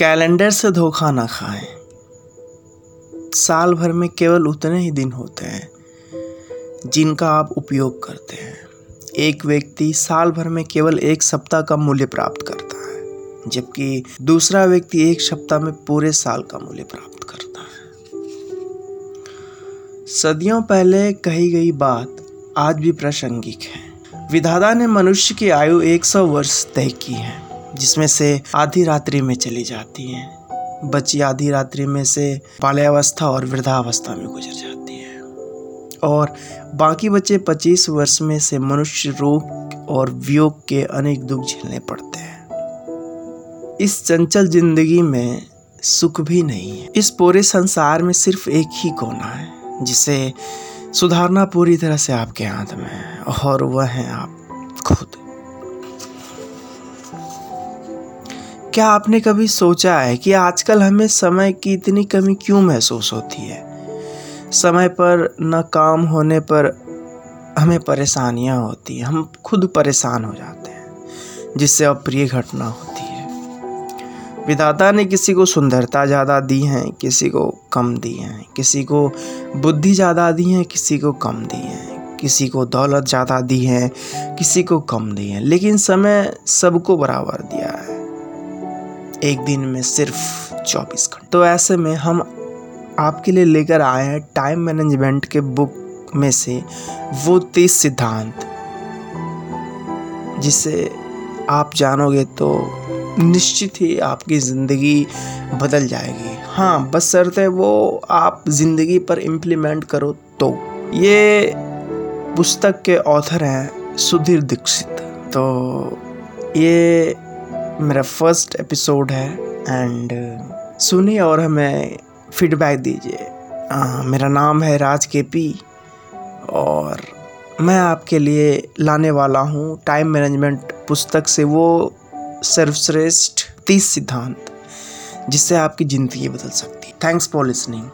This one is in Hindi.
कैलेंडर से धोखा ना खाएँ। साल भर में केवल उतने ही दिन होते हैं, जिनका आप उपयोग करते हैं। एक व्यक्ति साल भर में केवल एक सप्ताह का मूल्य प्राप्त करता है, जबकि दूसरा व्यक्ति एक सप्ताह में पूरे साल का मूल्य प्राप्त करता है। सदियों पहले कही गई बात आज भी प्रासंगिक है। विधाता ने मनुष्य की आयु 100 वर्ष तय की है। जिसमें से आधी रात्रि में चली जाती हैं। बच्ची आधी रात्रि में से बाल्यावस्था और वृद्धावस्था में गुजर जाती है। और बाकी बच्चे पच्चीस वर्ष में से मनुष्य रोग और वियोग के अनेक दुख झेलने पड़ते हैं। इस चंचल ज़िंदगी में सुख भी नहीं है। इस पूरे संसार में सिर्फ़ एक ही कोना है, जिसे सुधारना पूरी तरह से आपके हाथ में है, और वह है आप, खुद। क्या आपने कभी सोचा है कि आजकल हमें समय की इतनी कमी क्यों महसूस होती है? समय पर न काम होने पर हमें परेशानियाँ होती हैं। हम खुद परेशान हो जाते हैं, जिससे अप्रिय घटना होती है। विधाता ने किसी को सुंदरता ज़्यादा दी है, किसी को कम दी है, किसी को बुद्धि ज़्यादा दी है, किसी को कम दी है, किसी को दौलत ज़्यादा दी है, किसी को कम दी है। लेकिन समय सबको बराबर दिया है। एक दिन में सिर्फ़ चौबीस घंटे। तो ऐसे में हम आपके लिए लेकर आए हैं टाइम मैनेजमेंट के बुक में से वो तीस सिद्धांत, जिसे आप जानोगे तो निश्चित ही आपकी ज़िंदगी बदल जाएगी। हाँ बस शर्त है वो आप ज़िंदगी पर इम्प्लीमेंट करो तो। ये पुस्तक के ऑथर हैं सुधीर दीक्षित। तो ये मेरा फ़र्स्ट एपिसोड है एंड सुनिए और हमें फीडबैक दीजिए। मेरा नाम है राज के पी और मैं आपके लिए लाने वाला हूँ टाइम मैनेजमेंट पुस्तक से वो सर्वश्रेष्ठ तीस सिद्धांत, जिससे आपकी ज़िंदगी बदल सकती है। Thanks for listening